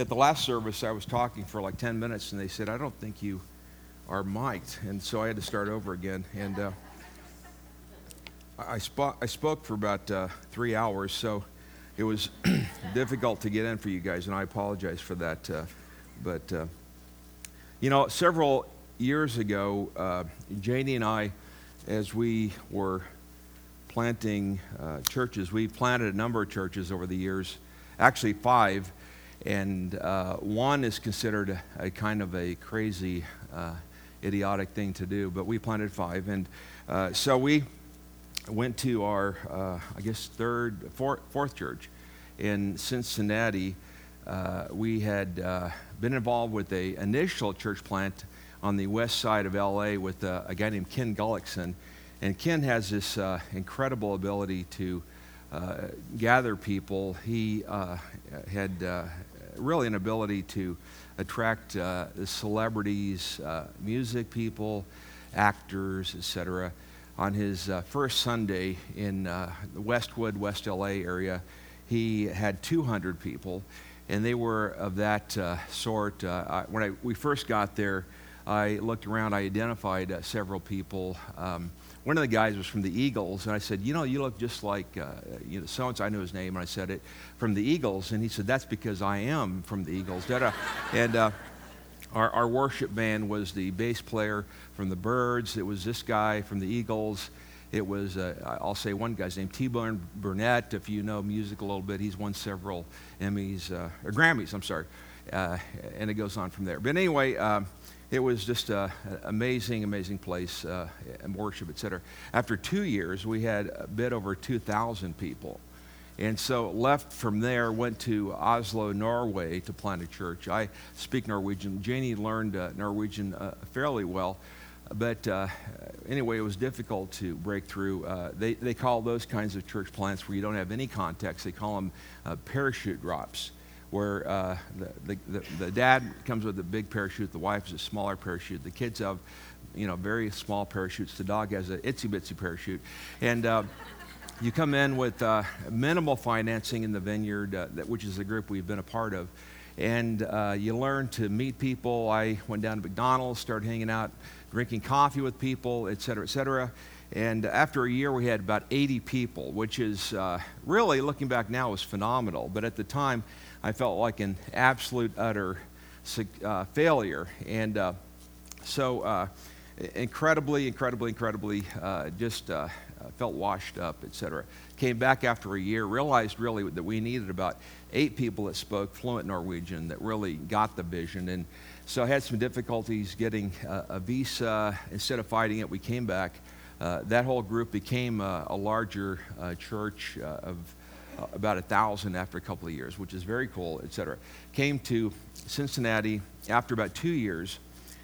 At the last service, I was talking for like 10 minutes, and they said, I don't think you are mic'd. And so I had to start over again. And uh, I, I spoke for about uh, three hours, so it was difficult to get in for you guys, and I apologize for that. Uh, but, uh, you know, several years ago, uh, Janie and I, as we were planting uh, churches, we planted a number of churches over the years, actually five and uh, one is considered a, a, kind of a crazy, uh, idiotic thing to do, but we planted five. And uh, so we went to our, uh, I guess, third, fourth, fourth church in Cincinnati. Uh, we had uh, been involved with a initial church plant on the west side of LA with a guy named Ken Gulliksen. And Ken has this incredible ability to gather people. He had really an ability to attract uh, celebrities, uh, music people, actors, etc. On his uh, first Sunday in uh, the Westwood, West LA area, he had 200 people, and they were of that uh, sort. I, when I, we first got there, I looked around, I identified several people. Um, one of the guys was from the Eagles, and I said, You know, you look just like, uh, you know, so and so, I knew his name, and I said it, from the Eagles. And he said, That's because I am from the Eagles. and uh, our, our worship band was the bass player from the Byrds, it was this guy from the Eagles. It was, uh, I'll say one guy's name, T-Bone Burnett. If you know music a little bit, he's won several Emmys, uh, or Grammys, I'm sorry. Uh, and it goes on from there. But anyway, um, it was just an amazing, amazing place uh, and worship, etc. After two years, we had a bit over 2,000 people. And so left from there, went to Oslo, Norway to plant a church. I speak Norwegian. Janie learned uh, Norwegian uh, fairly well. But uh, anyway, it was difficult to break through. Uh, they, they call those kinds of church plants where you don't have any context, they call them uh, parachute drops where uh, the, the, the, dad comes with a big parachute, the wife has a smaller parachute, the kids have, you know, very small parachutes, the dog has an itsy bitsy parachute. And uh, you come in with uh, minimal financing in the vineyard, uh, that, which is a group we've been a part of. And uh, you learn to meet people. I went down to McDonald's, started hanging out, drinking coffee with people, et cetera, et cetera. And after a year, we had about 80 people, which is uh, really, looking back now, was phenomenal. But at the time, I felt like an absolute, utter uh, failure. And uh, so, uh, incredibly, incredibly, incredibly, uh, just uh, felt washed up, etc. Came back after a year, realized really that we needed about eight people that spoke fluent Norwegian that really got the vision. And so I had some difficulties getting a visa. Instead of fighting it, we came back. Uh, that whole group became a, larger church of about a thousand after a couple of years, which is very cool, etc. Came to Cincinnati after about two years.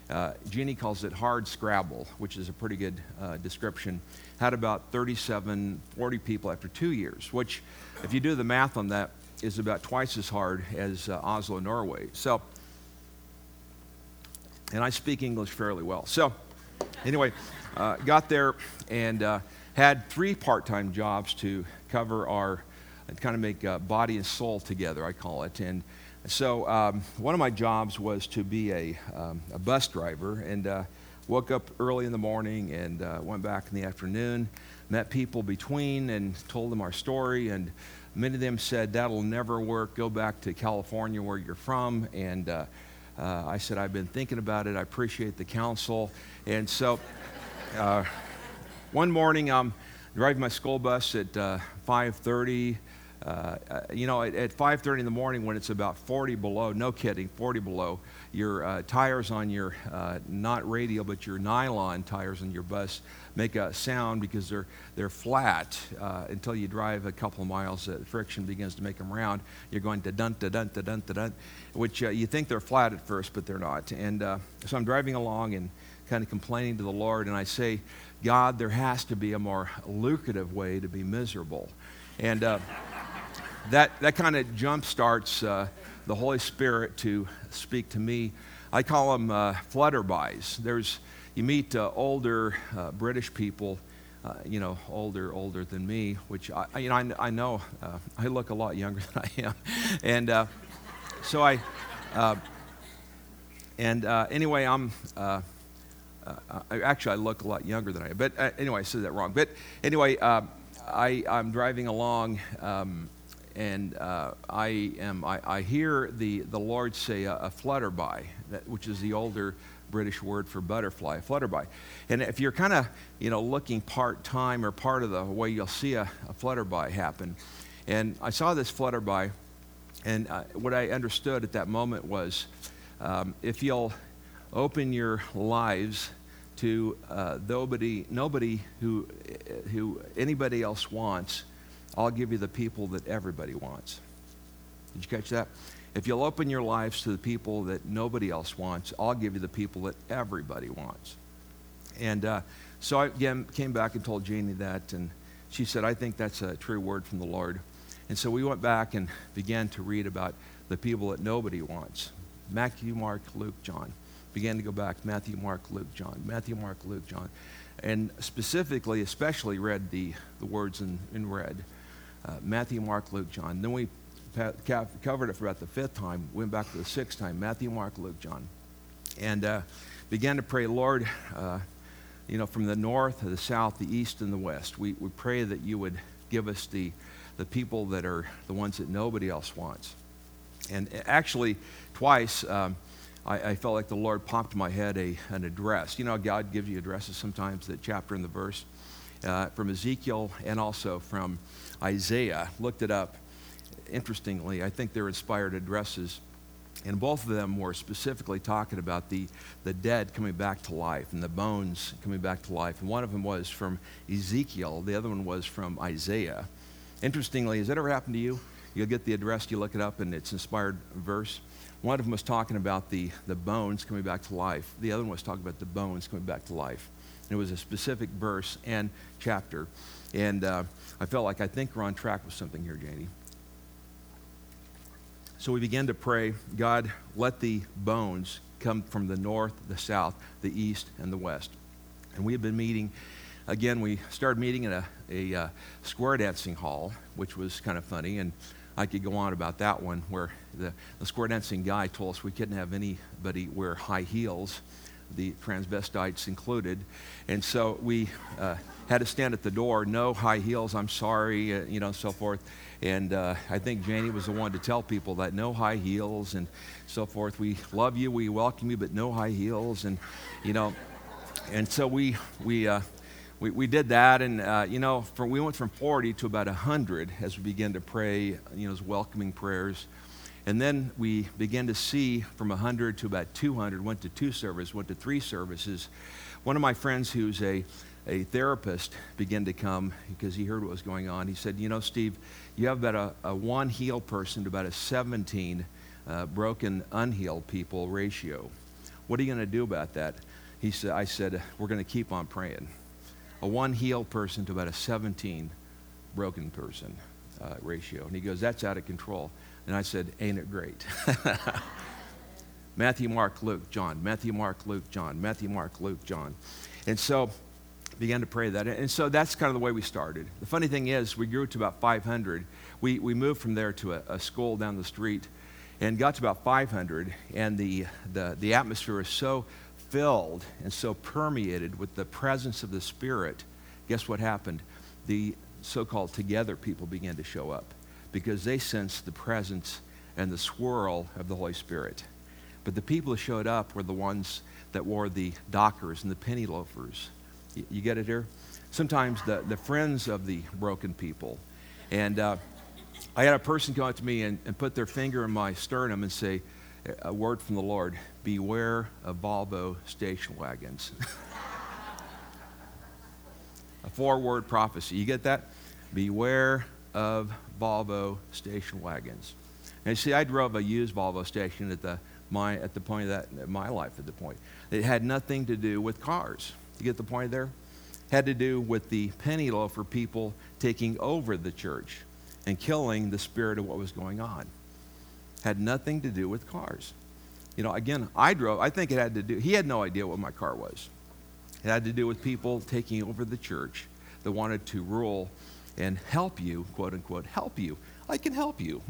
Uh, Jeannie calls it hard scrabble, which is a pretty good uh, description. Had about 37, 40 people after two years, which, if you do the math on that, is about twice as hard as uh, Oslo, Norway. So, and I speak English fairly well. So, anyway, uh, got there and uh, had three part time jobs to cover our kind of make uh, body and soul together, I call it. And so um, one of my jobs was to be a, um, a bus driver and uh, woke up early in the morning and uh, went back in the afternoon, met people between and told them our story. And many of them said, That'll never work. Go back to California where you're from. And uh, uh, I said, I've been thinking about it. I appreciate the counsel. And so uh, one morning, I'm driving my school bus at 5:30 uh, uh, you know, at, at 5:30 in the morning when it's about 40 below, no kidding, 40 below, your uh, tires on your uh, not radial but your nylon tires on your bus make a sound because they're they're flat uh, until you drive a couple of miles. Uh, friction begins to make them round. You're going to dun to dun to dun to dun, which you think they're flat at first, but they're not. And so I'm driving along and kind of complaining to the Lord, and I say, God, there has to be a more lucrative way to be miserable. And that, that kind of jump starts uh, the Holy Spirit to speak to me. I call them uh, flutterbys. There's, you meet uh, older uh, British people, uh, you know, older, older than me, which I, you know, I, I know uh, I look a lot younger than I am. And so I, and anyway, I'm. Actually, I look a lot younger than I am. But anyway, I said that wrong. But anyway, uh, I, I'm driving along, um, and uh, I am. I, I, hear the, the Lord say a, a flutterby, that, which is the older British word for butterfly, flutterby. And if you're kind of, you know, looking part time or part of the way you'll see a, a flutterby happen. And I saw this flutterby, and uh, what I understood at that moment was um, if you'll open your lives to uh, nobody, nobody who, who anybody else wants, I'll give you the people that everybody wants. Did you catch that? If you'll open your lives to the people that nobody else wants, I'll give you the people that everybody wants. And uh, so I again came back and told Janie that, and she said, I think that's a true word from the Lord. And so we went back and began to read about the people that nobody wants Matthew, Mark, Luke, John. Began to go back Matthew, Mark, Luke, John. Matthew, Mark, Luke, John. And specifically, especially read the, the words in, in red uh, Matthew, Mark, Luke, John. Then we covered it for about the fifth time, went back to the sixth time Matthew, Mark, Luke, John. And uh, began to pray, Lord, uh, you know, from the north, the south, the east, and the west, we, we pray that you would give us the, the people that are the ones that nobody else wants. And actually, twice, um, I, I, felt like the Lord popped in my head a, an address. You know, God gives you addresses sometimes, that chapter and the verse, uh, from Ezekiel and also from Isaiah. Looked it up interestingly, I think they're inspired addresses. And both of them were specifically talking about the, the dead coming back to life and the bones coming back to life. And one of them was from Ezekiel, the other one was from Isaiah. Interestingly, has that ever happened to you? You'll get the address, you look it up, and it's inspired verse. One of them was talking about the, the bones coming back to life. The other one was talking about the bones coming back to life. And it was a specific verse and chapter. And uh, I felt like I think we're on track with something here, Janie. So we began to pray, God, let the bones come from the north, the south, the east, and the west. And we have been meeting, again, we started meeting in a, a uh, square dancing hall, which was kind of funny. And I could go on about that one, where the, the square dancing guy told us we couldn't have anybody wear high heels, the transvestites included. And so we uh, had to stand at the door, no high heels, I'm sorry, uh, you know, so forth. And uh, I think Janie was the one to tell people that no high heels and so forth. We love you, we welcome you, but no high heels. And, you know, and so we, we, uh, we, we did that. And, uh, you know, from, we went from 40 to about 100 as we began to pray, you know, as welcoming prayers. And then we began to see from 100 to about 200, went to two services, went to three services. One of my friends who's a a therapist began to come because he heard what was going on. He said, You know, Steve, you have about a, a one healed person to about a 17 uh, broken, unhealed people ratio. What are you going to do about that? He said, I said, We're going to keep on praying. A one healed person to about a 17 broken person uh, ratio. And he goes, That's out of control. And I said, Ain't it great? Matthew, Mark, Luke, John. Matthew, Mark, Luke, John. Matthew, Mark, Luke, John. And so began to pray that. And so that's kind of the way we started. The funny thing is, we grew to about 500. We, we moved from there to a, a school down the street and got to about 500. And the, the, the atmosphere was so filled and so permeated with the presence of the Spirit. Guess what happened? The so called together people began to show up because they sensed the presence and the swirl of the Holy Spirit. But the people who showed up were the ones that wore the dockers and the penny loafers you get it here? Sometimes the, the friends of the broken people. And uh, I had a person come up to me and, and put their finger in my sternum and say, a word from the Lord beware of Volvo station wagons. a four word prophecy. You get that? Beware of Volvo station wagons. And see, I drove a used Volvo station at the, my, at the point of that, my life at the point. It had nothing to do with cars. You get the point there? Had to do with the penny loafer people taking over the church and killing the spirit of what was going on. Had nothing to do with cars. You know, again, I drove, I think it had to do, he had no idea what my car was. It had to do with people taking over the church that wanted to rule and help you, quote unquote, help you. I can help you.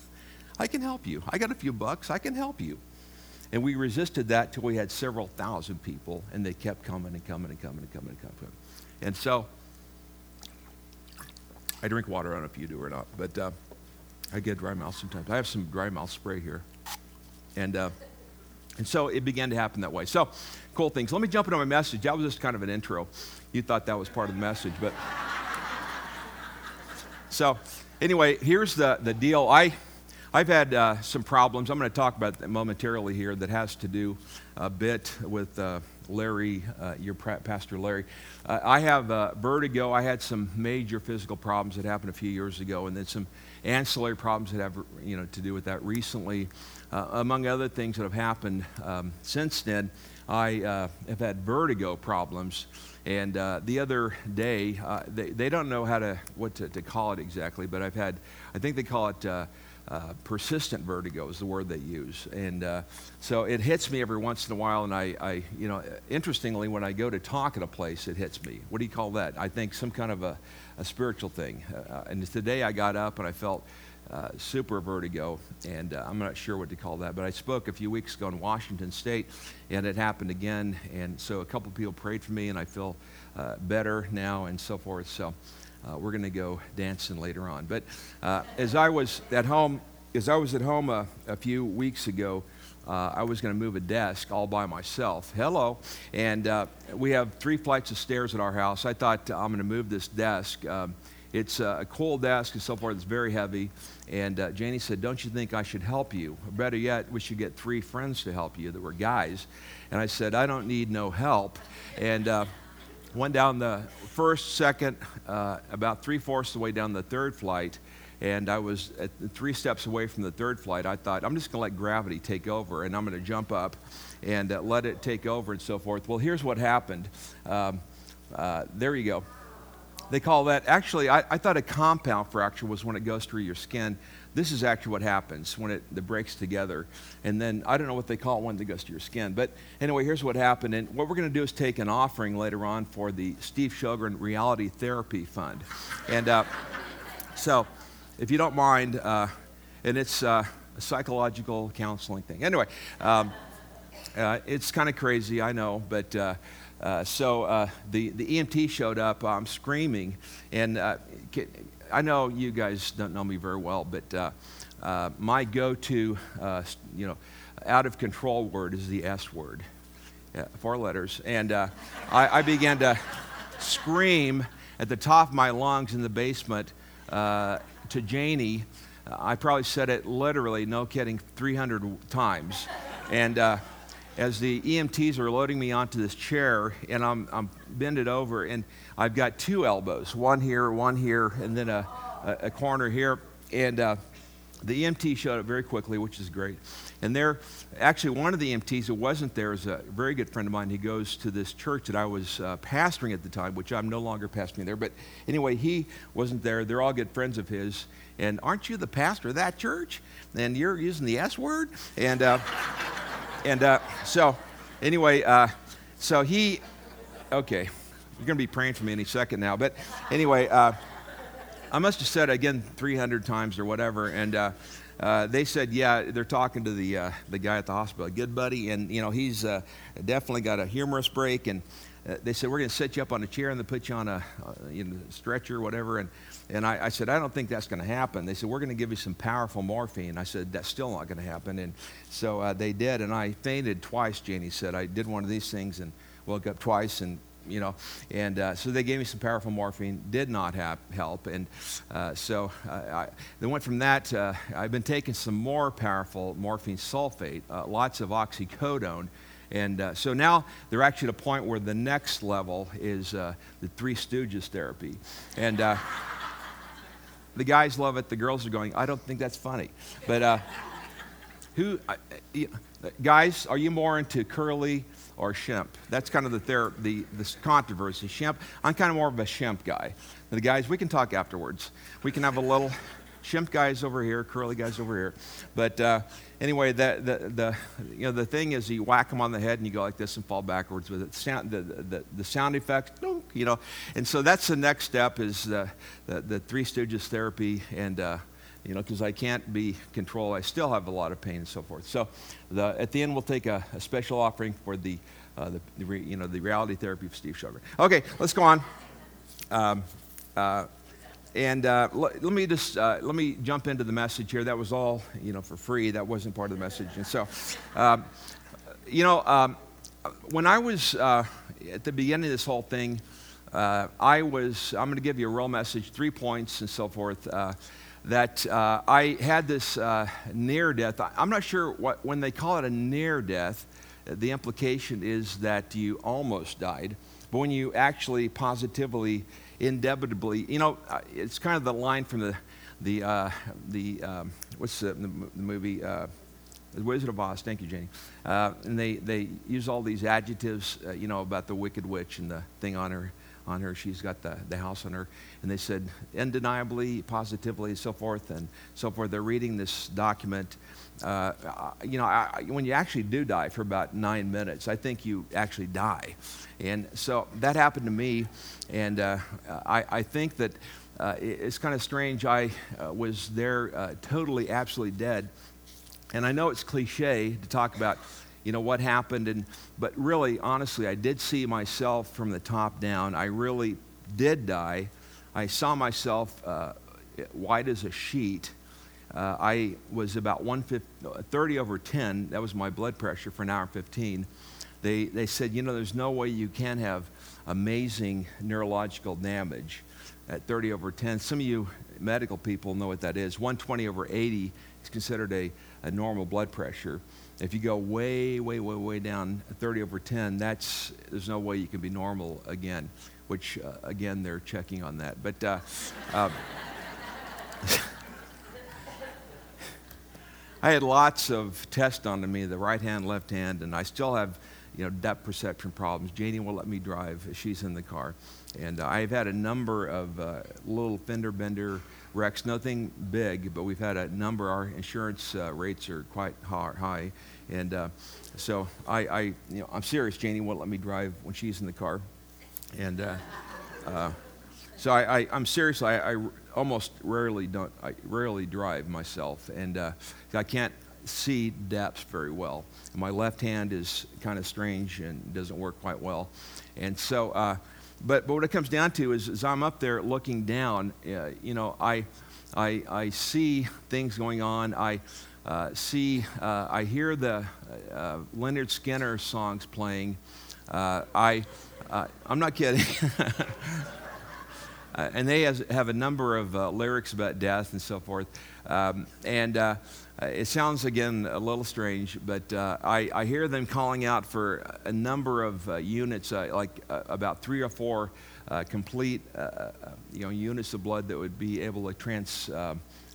I can help you. I got a few bucks. I can help you. And we resisted that till we had several thousand people, and they kept coming and coming and coming and coming and coming. And so, I drink water. I don't know if you do or not, but uh, I get dry mouth sometimes. I have some dry mouth spray here. And, uh, and so it began to happen that way. So, cool things. Let me jump into my message. That was just kind of an intro. You thought that was part of the message, but. So, anyway, here's the, the deal. I, I've had uh, some problems. I'm going to talk about that momentarily here that has to do a bit with uh, Larry, uh, your pastor Larry. Uh, I have uh, vertigo. I had some major physical problems that happened a few years ago, and then some ancillary problems that have you know to do with that recently. Uh, among other things that have happened um, since then, I uh, have had vertigo problems. And uh, the other day, uh, they, they don't know how to, what to, to, call it exactly, but I've had, I think they call it uh, uh, persistent vertigo is the word they use. And so it hits me every once in a while. And I, I, you know, interestingly, when I go to talk at a place, it hits me. What do you call that? I think some kind of a, a spiritual thing. And today I got up and I felt uh, super vertigo, and uh, I'm not sure what to call that, but I spoke a few weeks ago in Washington State, and it happened again. And so a couple people prayed for me, and I feel uh, better now, and so forth. So uh, we're going to go dancing later on. But uh, as I was at home, as I was at home a, a few weeks ago, I was going to move a desk all by myself. Hello. And we have three flights of stairs at our house. I thought I'm going to move this desk. Um, it's a cold desk and so forth. It's very heavy. And uh, Janie said, Don't you think I should help you? Or better yet, we should get three friends to help you that were guys. And I said, I don't need no help. And uh, went down the first, second, uh, about three fourths of the way down the third flight. And I was at three steps away from the third flight. I thought, I'm just going to let gravity take over and I'm going to jump up and uh, let it take over and so forth. Well, here's what happened. Um, uh, there you go. They call that, actually, I, I, thought a compound fracture was when it goes through your skin. This is actually what happens when it, breaks together. And then I don't know what they call it when it goes to your skin. But anyway, here's what happened. And what we're going to do is take an offering later on for the Steve Sjogren Reality Therapy Fund. And uh, so, if you don't mind, uh, and it's uh, a psychological counseling thing. Anyway, um, uh, it's kind of crazy, I know, but uh, so uh, the, the EMT showed up. I'm screaming. And uh, I know you guys don't know me very well, but uh, uh, my go to, you know, out of control word is the S word, yeah, four letters. And I, I, began to scream at the top of my lungs in the basement to Janie. I probably said it literally, no kidding, 300 times. And as the EMTs are loading me onto this chair, and I'm, I'm bended over, and I've got two elbows, one here, one here, and then a, a, a corner here. And uh, the EMT showed up very quickly, which is great. And there, actually, one of the EMTs who wasn't there is a very good friend of mine. He goes to this church that I was uh, pastoring at the time, which I'm no longer pastoring there. But anyway, he wasn't there. They're all good friends of his. And aren't you the pastor of that church? And you're using the S word? And. Uh, and uh, so, anyway, uh, so he, okay, you're going to be praying for me any second now. But anyway, uh, I must have said again 300 times or whatever. And uh, uh, they said, yeah, they're talking to the, uh, the guy at the hospital, a good buddy. And, you know, he's definitely got a humorous break. And they said, we're going to set you up on a chair and then put you on a you know, stretcher or whatever. And and I, I, said, I don't think that's going to happen. They said, We're going to give you some powerful morphine. I said, That's still not going to happen. And so uh, they did. And I fainted twice, Janie said. I did one of these things and woke up twice and you know, and uh, so they gave me some powerful morphine. Did not help, and uh, so uh, I, they went from that. Uh, I've been taking some more powerful morphine sulfate, uh, lots of oxycodone, and uh, so now they're actually at a point where the next level is the Three Stooges therapy, and. The guys love it. The girls are going, I don't think that's funny. But uh, who, uh, guys, are you more into Curly or Shemp? That's kind of the, ther- the, the controversy. Shemp, I'm kind of more of a Shemp guy. The guys, we can talk afterwards. We can have a little Shemp guys over here, curly guys over here. But uh, anyway, the, the, the, you know, the thing is you whack them on the head and you go like this and fall backwards with it. Sound, the, the, the sound effects, you know. And so that's the next step is the, the, the Three Stooges therapy. And, uh, you know, because I can't be controlled. I still have a lot of pain and so forth. So the, at the end, we'll take a, a special offering for the, uh, the, the re, you know, the reality therapy of Steve Sjogren. Okay, let's go on. Um, uh, and uh, let, let, me just uh, let me jump into the message here. That was all you know for free. That wasn't part of the message. And so, um, you know, um, when I was uh, at the beginning of this whole thing, uh, I was I'm going to give you a real message, three points and so forth. Uh, that uh, I had this near death. I'm not sure what when they call it a near death. The implication is that you almost died, but when you actually positively inevitably, you know, uh, it's kind of the line from the, the, uh, the um, what's the, the, the movie? Uh, the Wizard of Oz. Thank you, Jenny. Uh, and they, they use all these adjectives, uh, you know, about the wicked witch and the thing on her. On her, she's got the, the house on her, and they said undeniably, positively, so forth and so forth. They're reading this document. Uh, you know, I, when you actually do die for about nine minutes, I think you actually die. And so that happened to me. And uh, I, I, think that uh, it's kind of strange. I uh, was there uh, totally, absolutely dead. And I know it's cliche to talk about, you know, what happened. And, but really, honestly, I did see myself from the top down. I really did die. I saw myself uh, white as a sheet. Uh, I was about 130 over 10. That was my blood pressure for an hour and 15 they, they said, you know, there's no way you can have amazing neurological damage at 30 over 10. Some of you medical people know what that is. 120 over 80 is considered a, a normal blood pressure. If you go way, way, way, way down 30 over 10, that's, there's no way you can be normal again, which, uh, again, they're checking on that. But uh, uh, I had lots of tests done to me, the right hand, left hand, and I still have you know, depth perception problems. Janie will let me drive. She's in the car. And uh, I've had a number of uh, little fender bender wrecks, nothing big, but we've had a number. Our insurance uh, rates are quite high. And uh, so I, I, you know, I'm serious. Janie won't let me drive when she's in the car. And uh, uh, so I, am serious. I, I, almost rarely don't, I rarely drive myself. And I can't see depths very well. My left hand is kind of strange and doesn't work quite well. And so, uh, but, but what it comes down to is, as I'm up there looking down, uh, you know, I, I, I see things going on. I uh, see, uh, I hear the uh, Lynyrd Skynyrd songs playing. Uh, I, I'm not kidding. and they has, have a number of lyrics about death and so forth. Um, and uh, it sounds again a little strange, but uh, I, I, hear them calling out for a number of uh, units, uh, like uh, about three or four uh, complete you know, units of blood that would be able to trans,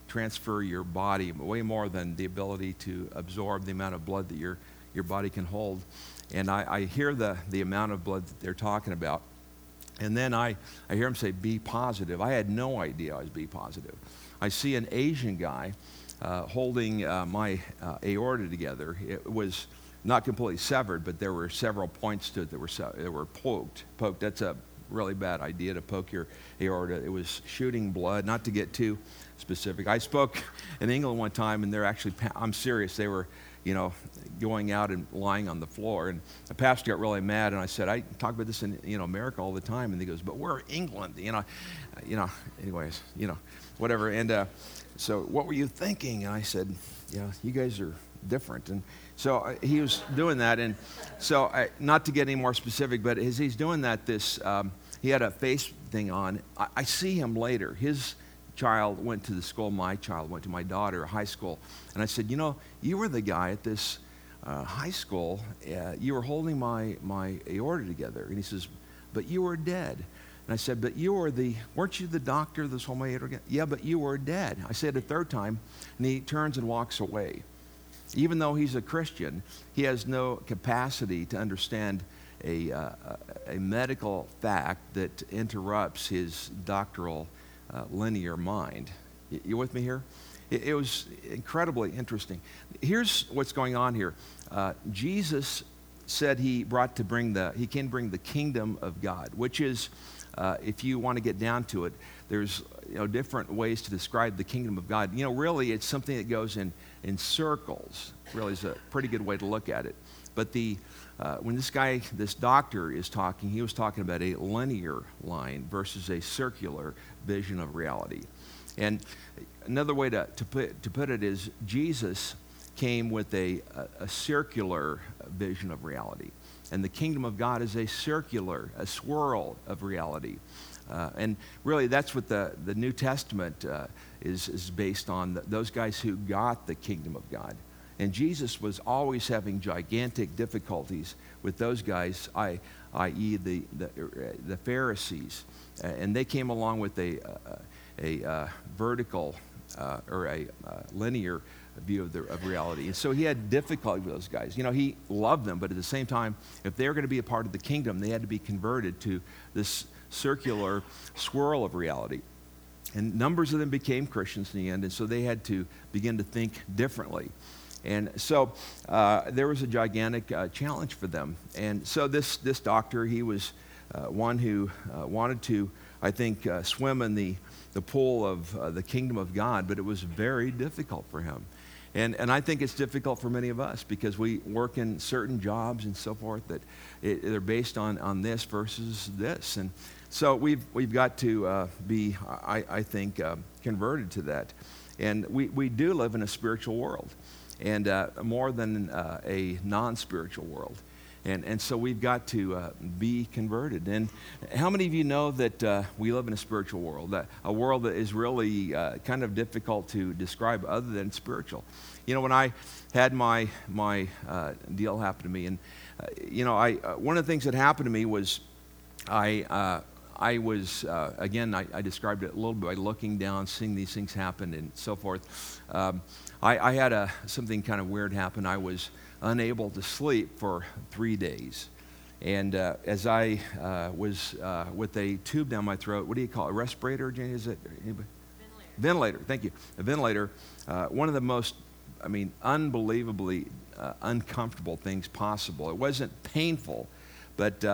transfer your body, way more than the ability to absorb the amount of blood that your, your body can hold. And I, I hear the, the amount of blood that they're talking about. And then I, I hear him say, be positive. I had no idea I was B positive. I see an Asian guy uh, holding uh, my uh, aorta together. It was not completely severed, but there were several points to it that were, that were poked. Poked. That's a really bad idea to poke your aorta. It was shooting blood. Not to get too specific. I spoke in England one time, and they're actually. I'm serious. They were you know, going out and lying on the floor. And the pastor got really mad, and I said, I talk about this in, you know, America all the time. And he goes, but we're England, you know, you know, anyways, you know, whatever. And uh, so what were you thinking? And I said, yeah, you guys are different. And so uh, he was doing that. And so I, not to get any more specific, but as he's doing that, this, um, he had a face thing on. I, I see him later. His child went to the school my child went to, my daughter, high school. And I said, you know, you were the guy at this uh, high school. Uh, you were holding my, my aorta together. And he says, but you were dead. And I said, But you were the, weren't you the doctor this whole way? Yeah, but you were dead. I said a third time, and he turns and walks away. Even though he's a Christian, he has no capacity to understand a, uh, a medical fact that interrupts his doctoral uh, linear mind. You with me here? It, it, was incredibly interesting. Here's what's going on here uh, Jesus said he brought to bring the, he can bring the kingdom of God, which is uh, if you want to get down to it, there's you know, different ways to describe the kingdom of God. You know, really, it's something that goes in, in circles, really, is a pretty good way to look at it. But the, uh, when this guy, this doctor, is talking, he was talking about a linear line versus a circular vision of reality. And another way to, to, put, to put it is Jesus came with a, a, circular vision of reality. And the kingdom of God is a circular, a swirl of reality. Uh, and really, that's what the, the New Testament uh, is, is based on the, those guys who got the kingdom of God. And Jesus was always having gigantic difficulties with those guys, i.e., the, the, the Pharisees. Uh, and they came along with a, a, a uh, vertical uh, or a uh, linear view of, the, of reality. And so he had difficulty with those guys. You know, he loved them, but at the same time, if they were going to be a part of the kingdom, they had to be converted to this circular swirl of reality. And numbers of them became Christians in the end, and so they had to begin to think differently. And so uh, there was a gigantic uh, challenge for them. And so this, this doctor, he was uh, one who uh, wanted to, I think, uh, swim in the, the pool of uh, the kingdom of God, but it was very difficult for him. And, and I think it's difficult for many of us because we work in certain jobs and so forth that it, they're based on, on this versus this. And so we've, we've got to be, I, I think, converted to that. And we, we do live in a spiritual world and uh, more than uh, a non spiritual world. And, and so we've got to uh, be converted. And how many of you know that uh, we live in a spiritual world? a world that is really uh, kind of difficult to describe other than spiritual. You know, when I had my, my uh, deal happen to me, and, you know, I, one of the things that happened to me was I, I was, uh, again, I, I, described it a little bit by looking down, seeing these things happen, and so forth. Um, I, I, had a, something kind of weird happen. I was unable to sleep for three days. And uh, as I uh, was uh, with a tube down my throat, what do you call it? A respirator, Jenny? Is it? Anybody? Ventilator. Ventilator, thank you. A ventilator. Uh, one of the most, I mean, unbelievably uh, uncomfortable things possible. It wasn't painful, but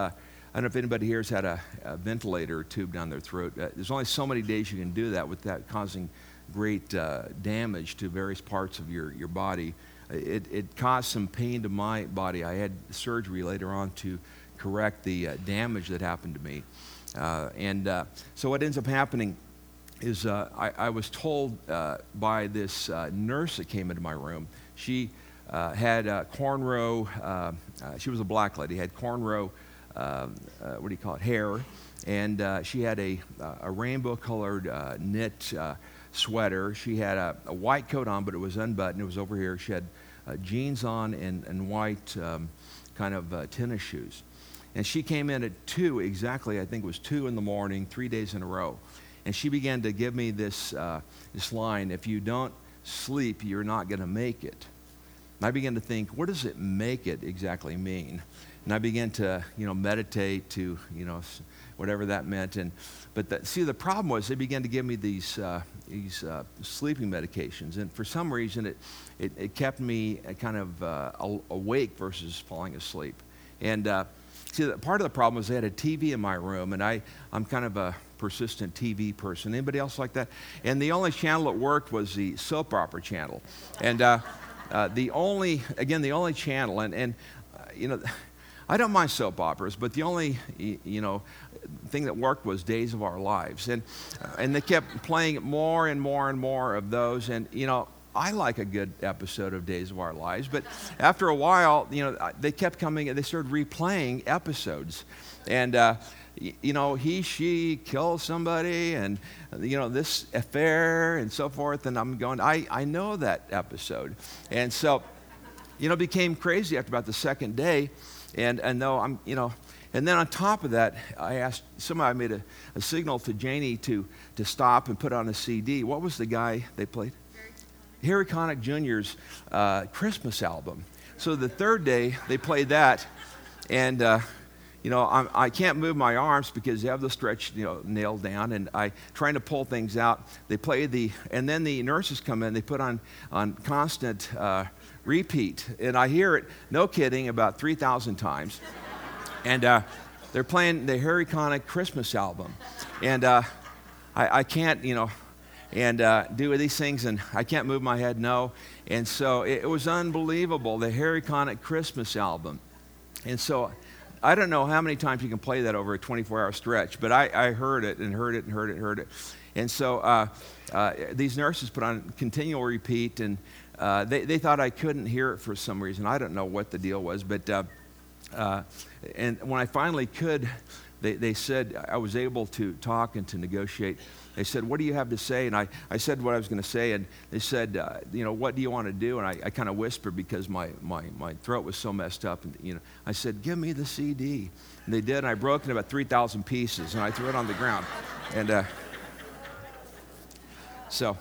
I don't know if anybody here has had a, a ventilator tube down their throat. Uh, there's only so many days you can do that without causing great uh, damage to various parts of your, your body. It, it caused some pain to my body. I had surgery later on to correct the uh, damage that happened to me. Uh, and uh, so what ends up happening is uh, I, I, was told by this nurse that came into my room, she had cornrow, she was a black lady, had cornrow uh, what do you call it, hair. And uh, she had a, a rainbow colored uh, knit sweater. She had a, a, white coat on, but it was unbuttoned. It was over here. She had jeans on and, and white um, kind of tennis shoes. And she came in at 2 exactly, I think it was 2 in the morning, three days in a row. And she began to give me this, uh, this line if you don't sleep, you're not going to make it. And I began to think, what does it make it exactly mean? And I began to, you know, meditate to, you know, whatever that meant. And, but the, see, the problem was they began to give me these, uh, these uh, sleeping medications. And for some reason, it, it, it kept me kind of uh, awake versus falling asleep. And uh, see, part of the problem was they had a TV in my room, and I, I'm kind of a persistent TV person. Anybody else like that? And the only channel that worked was the soap opera channel. And uh, uh, the only, again, the only channel, and, and you know, I don't mind soap operas, but the only, you know, thing that worked was Days of Our Lives. And, uh, and they kept playing more and more and more of those. And, you know, I like a good episode of Days of Our Lives, but after a while, you know, they kept coming, and they started replaying episodes. And, uh, you know, he, she kills somebody and, you know, this affair and so forth. And I'm going, I, I know that episode. And so, you know, became crazy after about the second day. And, and though I'm, you know, and then on top of that, I asked, somebody made a, a signal to Janie to, to stop and put on a CD. What was the guy they played? Harry Connick Jr.'s uh, Christmas album. So the third day, they played that. And, uh, you know, I'm, I can not move my arms because they have the stretch, you know, nailed down, and I trying to pull things out. They play the, and then the nurses come in. They put on on constant uh, repeat. And I hear it, no kidding, about 3,000 times. and uh, they're playing the Harry Connick Christmas album. And uh, I, I can't, you know, and uh, do these things, and I can't move my head, no. And so it, it was unbelievable, the Harry Connick Christmas album. And so I don't know how many times you can play that over a 24 hour stretch, but I, I heard it and heard it and heard it and heard it. And so uh, these nurses put on continual repeat, and uh, they, they thought I couldn't hear it for some reason. I don't know what the deal was, but uh, uh, and when I finally could, they, they said I was able to talk and to negotiate. They said, What do you have to say? And I, I said what I was going to say, and they said, uh, You know, what do you want to do? And I, I kind of whispered because my, my, my throat was so messed up. And, you know, I said, Give me the CD. And they did, and I broke it in about 3,000 pieces, and I threw it on the ground. And uh, so,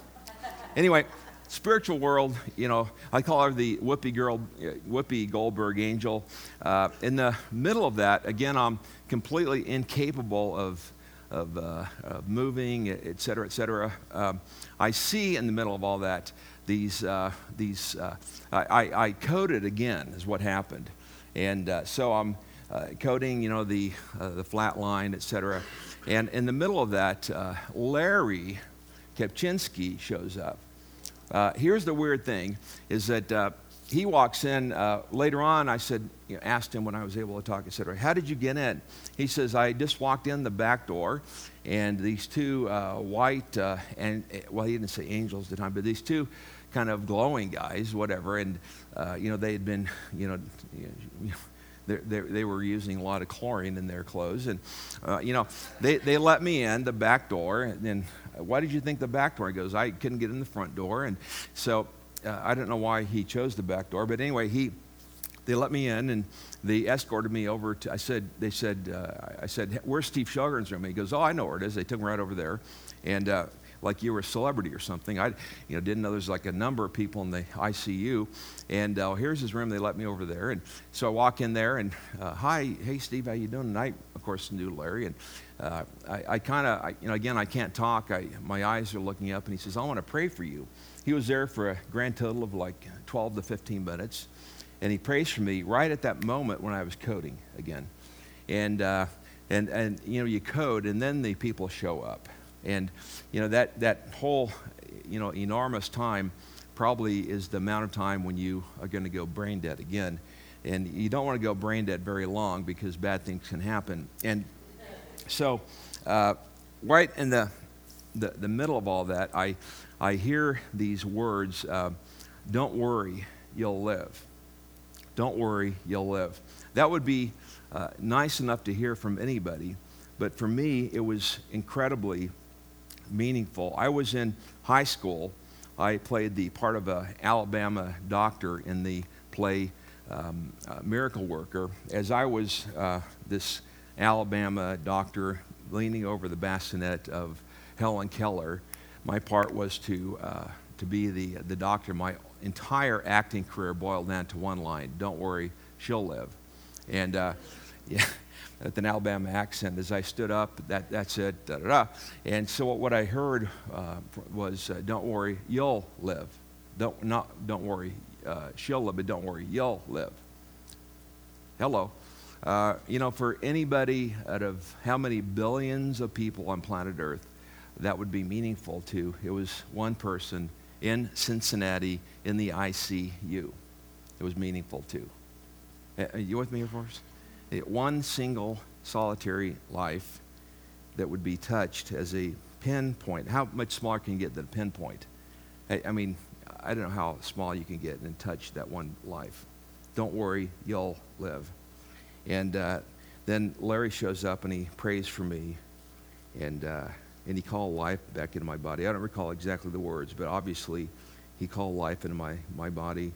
anyway, spiritual world, you know, I call her the Whoopi, girl, Whoopi Goldberg angel. Uh, in the middle of that, again, I'm completely incapable of, of, uh, of moving, et cetera, et cetera. Um, I see in the middle of all that these, uh, these uh, I, I, coded again, is what happened. And uh, so I'm uh, coding, you know, the, the flat line, et cetera. And in the middle of that, Larry Kepchinsky shows up. Uh, here's the weird thing is that uh, he walks in uh, later on. I said, you know, asked him when I was able to talk, I said, How did you get in? He says, I just walked in the back door, and these two uh, white, uh, and well, he didn't say angels at the time, but these two kind of glowing guys, whatever, and, uh, you know, they had been, you know, you know they, they, were using a lot of chlorine in their clothes. And, uh, you know, they, they let me in the back door. And then, why did you think the back door? He goes, I couldn't get in the front door. And so uh, I don't know why he chose the back door. But anyway, he, they let me in and they escorted me over to, I said, they said, uh, I said, where's Steve Sjogren's room? He goes, oh, I know where it is. They took me right over there. And uh, like you were a celebrity or something. I you know, didn't know there's like a number of people in the ICU. And uh, here's his room. They let me over there. And so I walk in there and, uh, hi, hey, Steve, how you doing? I, of course, knew Larry. And uh, I, I kind of, you know, again, I can't talk. I, my eyes are looking up. And he says, I want to pray for you. He was there for a grand total of like 12 to 15 minutes. And he prays for me right at that moment when I was coding again. And, uh, and, and you know, you code, and then the people show up. And, you know, that, that whole, you know, enormous time probably is the amount of time when you are going to go brain dead again. And you don't want to go brain dead very long because bad things can happen. And so, uh, right in the, the, the, middle of all that, I, I hear these words uh, Don't worry, you'll live. Don't worry, you'll live. That would be uh, nice enough to hear from anybody, but for me, it was incredibly meaningful. I was in high school. I played the part of an Alabama doctor in the play um, uh, Miracle Worker. As I was uh, this Alabama doctor leaning over the bassinet of Helen Keller, my part was to, uh, to be the, the doctor. My entire acting career boiled down to one line Don't worry, she'll live. And uh, yeah with an Alabama accent. As I stood up, that, that's it, da da da. And so what I heard uh, was, uh, don't worry, you'll live. Don't, not, don't worry, uh, she'll live, but don't worry, you'll live. Hello. Uh, you know, for anybody out of how many billions of people on planet Earth that would be meaningful to, it was one person in Cincinnati in the ICU. It was meaningful to. Are uh, you with me, Air Force? One single solitary life that would be touched as a pinpoint. How much smaller can you get than a pinpoint? I, I mean, I don't know how small you can get and touch that one life. Don't worry, you'll live. And uh, then Larry shows up and he prays for me, and uh, and he called life back into my body. I don't recall exactly the words, but obviously, he called life into my my body.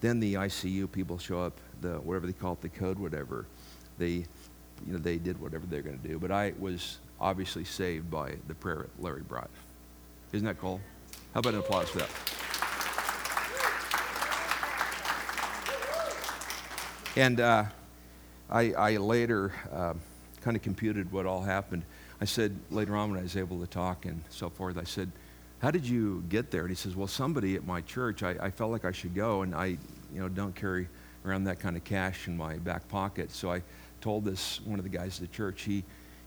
Then the ICU people show up, the whatever they call it, the code, whatever they, you know, they did whatever they're going to do. But I was obviously saved by the prayer that Larry brought. Isn't that cool? How about an applause for that? And uh, I, I, later uh, kind of computed what all happened. I said later on when I was able to talk and so forth, I said, how did you get there? And he says, well, somebody at my church, I, I felt like I should go, and I, you know, don't carry around that kind of cash in my back pocket. So I told this one of the guys at the church. He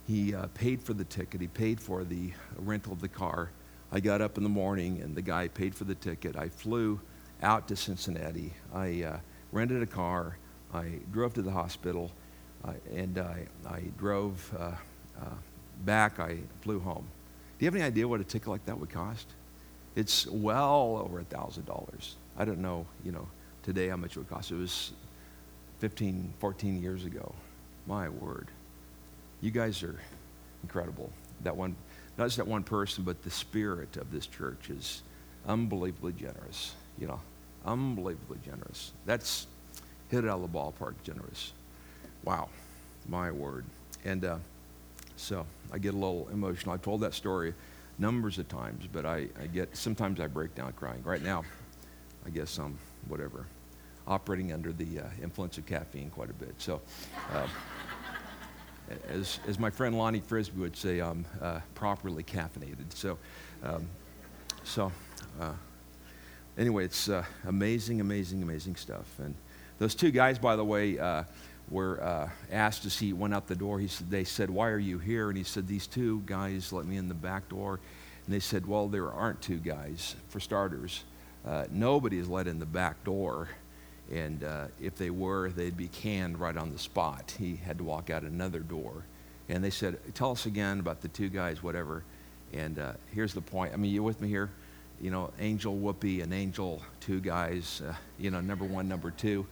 he uh, paid for the ticket, he paid for the rental of the car. I got up in the morning and the guy paid for the ticket. I flew out to Cincinnati. I uh, rented a car. I drove to the hospital uh, and I, I drove uh, uh, back. I flew home. Do you have any idea what a ticket like that would cost? It's well over a thousand dollars. I don't know, you know, today how much it would cost. It was 15, 14 years ago. My word. You guys are incredible. That one, not just that one person, but the spirit of this church is unbelievably generous. You know, unbelievably generous. That's hit it out of the ballpark generous. Wow, my word. And uh, so I get a little emotional. I've told that story numbers of times, but I, I get, sometimes I break down crying. Right now, I guess I'm, whatever, operating under the uh, influence of caffeine quite a bit. So, uh, as, as my friend Lonnie Frisbee would say, I'm uh, properly caffeinated. So, um, so uh, anyway, it's uh, amazing, amazing, amazing stuff. And those two guys, by the way, uh, were asked as he went out the door. He said, they said, "Why are you here?" And he said, "These two guys let me in the back door." And they said, "Well, there aren't two guys. For starters, uh, nobody is let in the back door." And uh, if they were, they'd be canned right on the spot. He had to walk out another door. And they said, Tell us again about the two guys, whatever. And uh, here's the point. I mean, you with me here? You know, Angel Whoopi and Angel, two guys, uh, you know, number one, number two.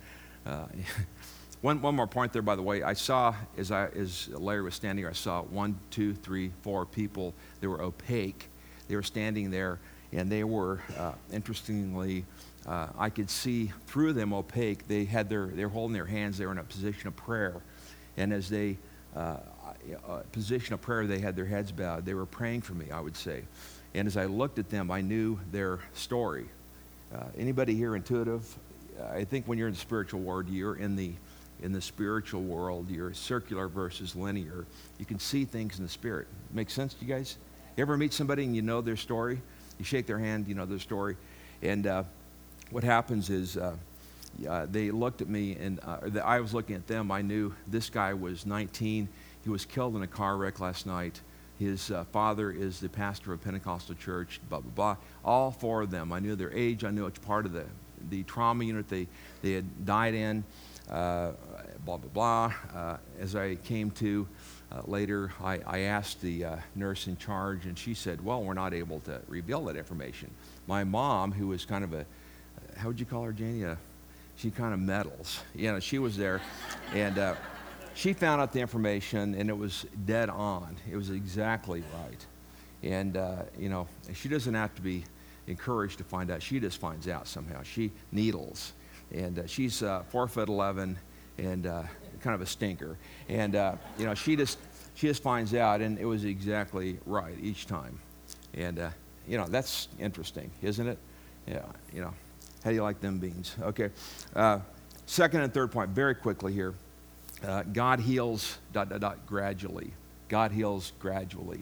Uh, one, one more point there, by the way. I saw, as, I, as Larry was standing here, I saw one, two, three, four people. They were opaque. They were standing there, and they were, uh, interestingly, uh, I could see through them opaque. They had their, they were holding their hands. They were in a position of prayer. And as they, uh, uh, position of prayer, they had their heads bowed. They were praying for me, I would say. And as I looked at them, I knew their story. Uh, anybody here intuitive? I think when you're in the spiritual world, you're in the in the spiritual world, you're circular versus linear. You can see things in the spirit. Make sense to you guys? You ever meet somebody and you know their story? You shake their hand, you know their story. And uh, what happens is uh, uh, they looked at me, and uh, I was looking at them. I knew this guy was 19. He was killed in a car wreck last night. His uh, father is the pastor of Pentecostal church, blah, blah, blah. All four of them. I knew their age. I knew which part of the, the trauma unit they, they had died in, uh, blah, blah, blah. As I came to uh, later, I, I asked the uh, nurse in charge, and she said, Well, we're not able to reveal that information. My mom, who was kind of a how would you call her, Janie? Uh, she kind of meddles. You know, she was there, and uh, she found out the information, and it was dead on. It was exactly right. And, uh, you know, she doesn't have to be encouraged to find out. She just finds out somehow. She needles. And uh, she's uh, four foot 11 and uh, kind of a stinker. And, you know, she just, she just finds out, and it was exactly right each time. And, you know, that's interesting, isn't it? Yeah, you know. How do you like them beans? Okay. Uh, second and third point, very quickly here. Uh, God heals dot, dot, dot, gradually. God heals gradually.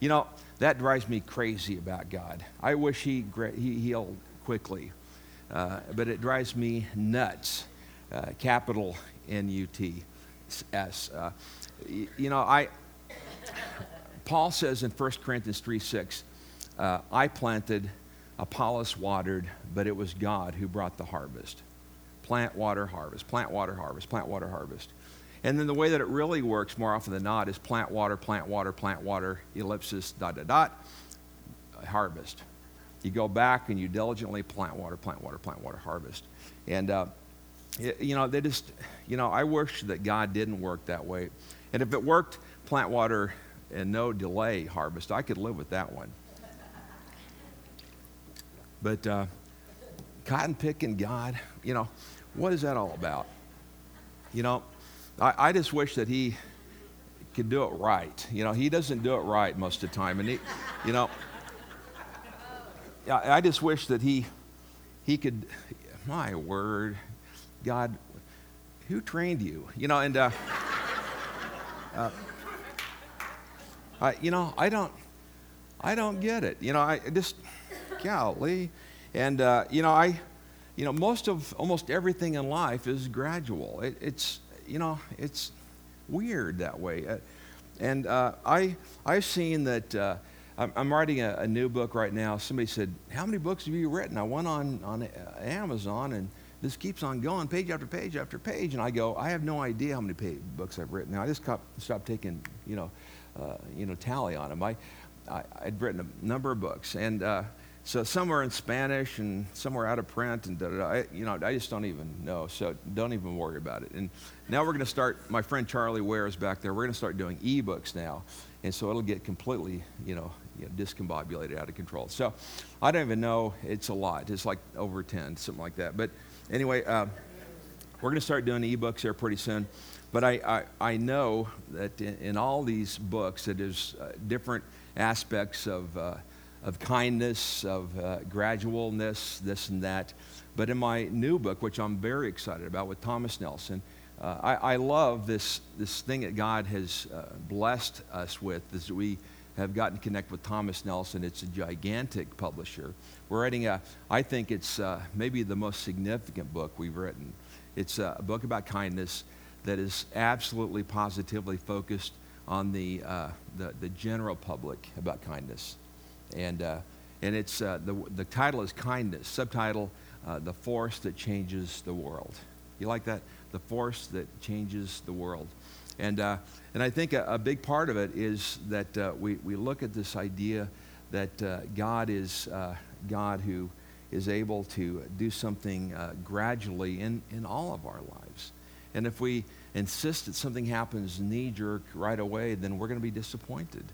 You know, that drives me crazy about God. I wish He, gra- he healed quickly, uh, but it drives me nuts. Uh, capital N U T S. Uh, you know, I, Paul says in 1 Corinthians 3 6, uh, I planted, Apollos watered, but it was God who brought the harvest. Plant, water, harvest, plant, water, harvest, plant, water, harvest. And then the way that it really works more often than not is plant, water, plant, water, plant, water, ellipsis, dot, dot, dot, harvest. You go back and you diligently plant water, plant water, plant water, harvest. And, uh, you know, they just, you know, I wish that God didn't work that way. And if it worked, plant water and no delay harvest, I could live with that one. But uh, cotton picking God, you know, what is that all about? You know, I, I just wish that he could do it right. You know, he doesn't do it right most of the time. And he, you know, I just wish that he, he could, my word, God, who trained you? You know, and, uh, uh, I, you know, I don't, I don't get it. You know, I just, golly. And, uh, you know, I, you know, most of, almost everything in life is gradual. It, it's, you know, it's weird that way. Uh, And uh, I, I've seen that uh, I'm, writing a, a, new book right now. Somebody said, How many books have you written? I went on, on uh, Amazon and this keeps on going, page after page after page. And I go, I have no idea how many page, books I've written. Now, I just stopped taking, you know, uh, you know, tally on them. I, I, would written a number of books. And so some are in Spanish and some are out of print and da, da, da. I, you know, I just don't even know. So don't even worry about it. And now we're going to start, my friend Charlie Ware is back there. We're going to start doing ebooks now. And so it'll get completely, you know, you know, discombobulated out of control. So I don't even know. It's a lot. It's like over 10, something like that. But anyway, uh, we're going to start doing ebooks here pretty soon. But I, I, I know that in, in, all these books, that there's uh, different aspects of. Uh, of kindness, of uh, gradualness, this and that. But in my new book, which I'm very excited about with Thomas Nelson, uh, I, I, love this, this thing that God has uh, blessed us with, is we have gotten to connect with Thomas Nelson. It's a gigantic publisher. We're writing a, I think it's uh, maybe the most significant book we've written. It's a book about kindness that is absolutely positively focused on the, uh, the, the general public about kindness. And, uh, and it's, uh, the, the title is Kindness. Subtitle, uh, The Force That Changes the World. You like that? The Force That Changes the World. And, uh, and I think a, a, big part of it is that uh, we, we look at this idea that uh, God is God who is able to do something gradually in, in all of our lives. And if we insist that something happens knee jerk right away, then we're going to be disappointed.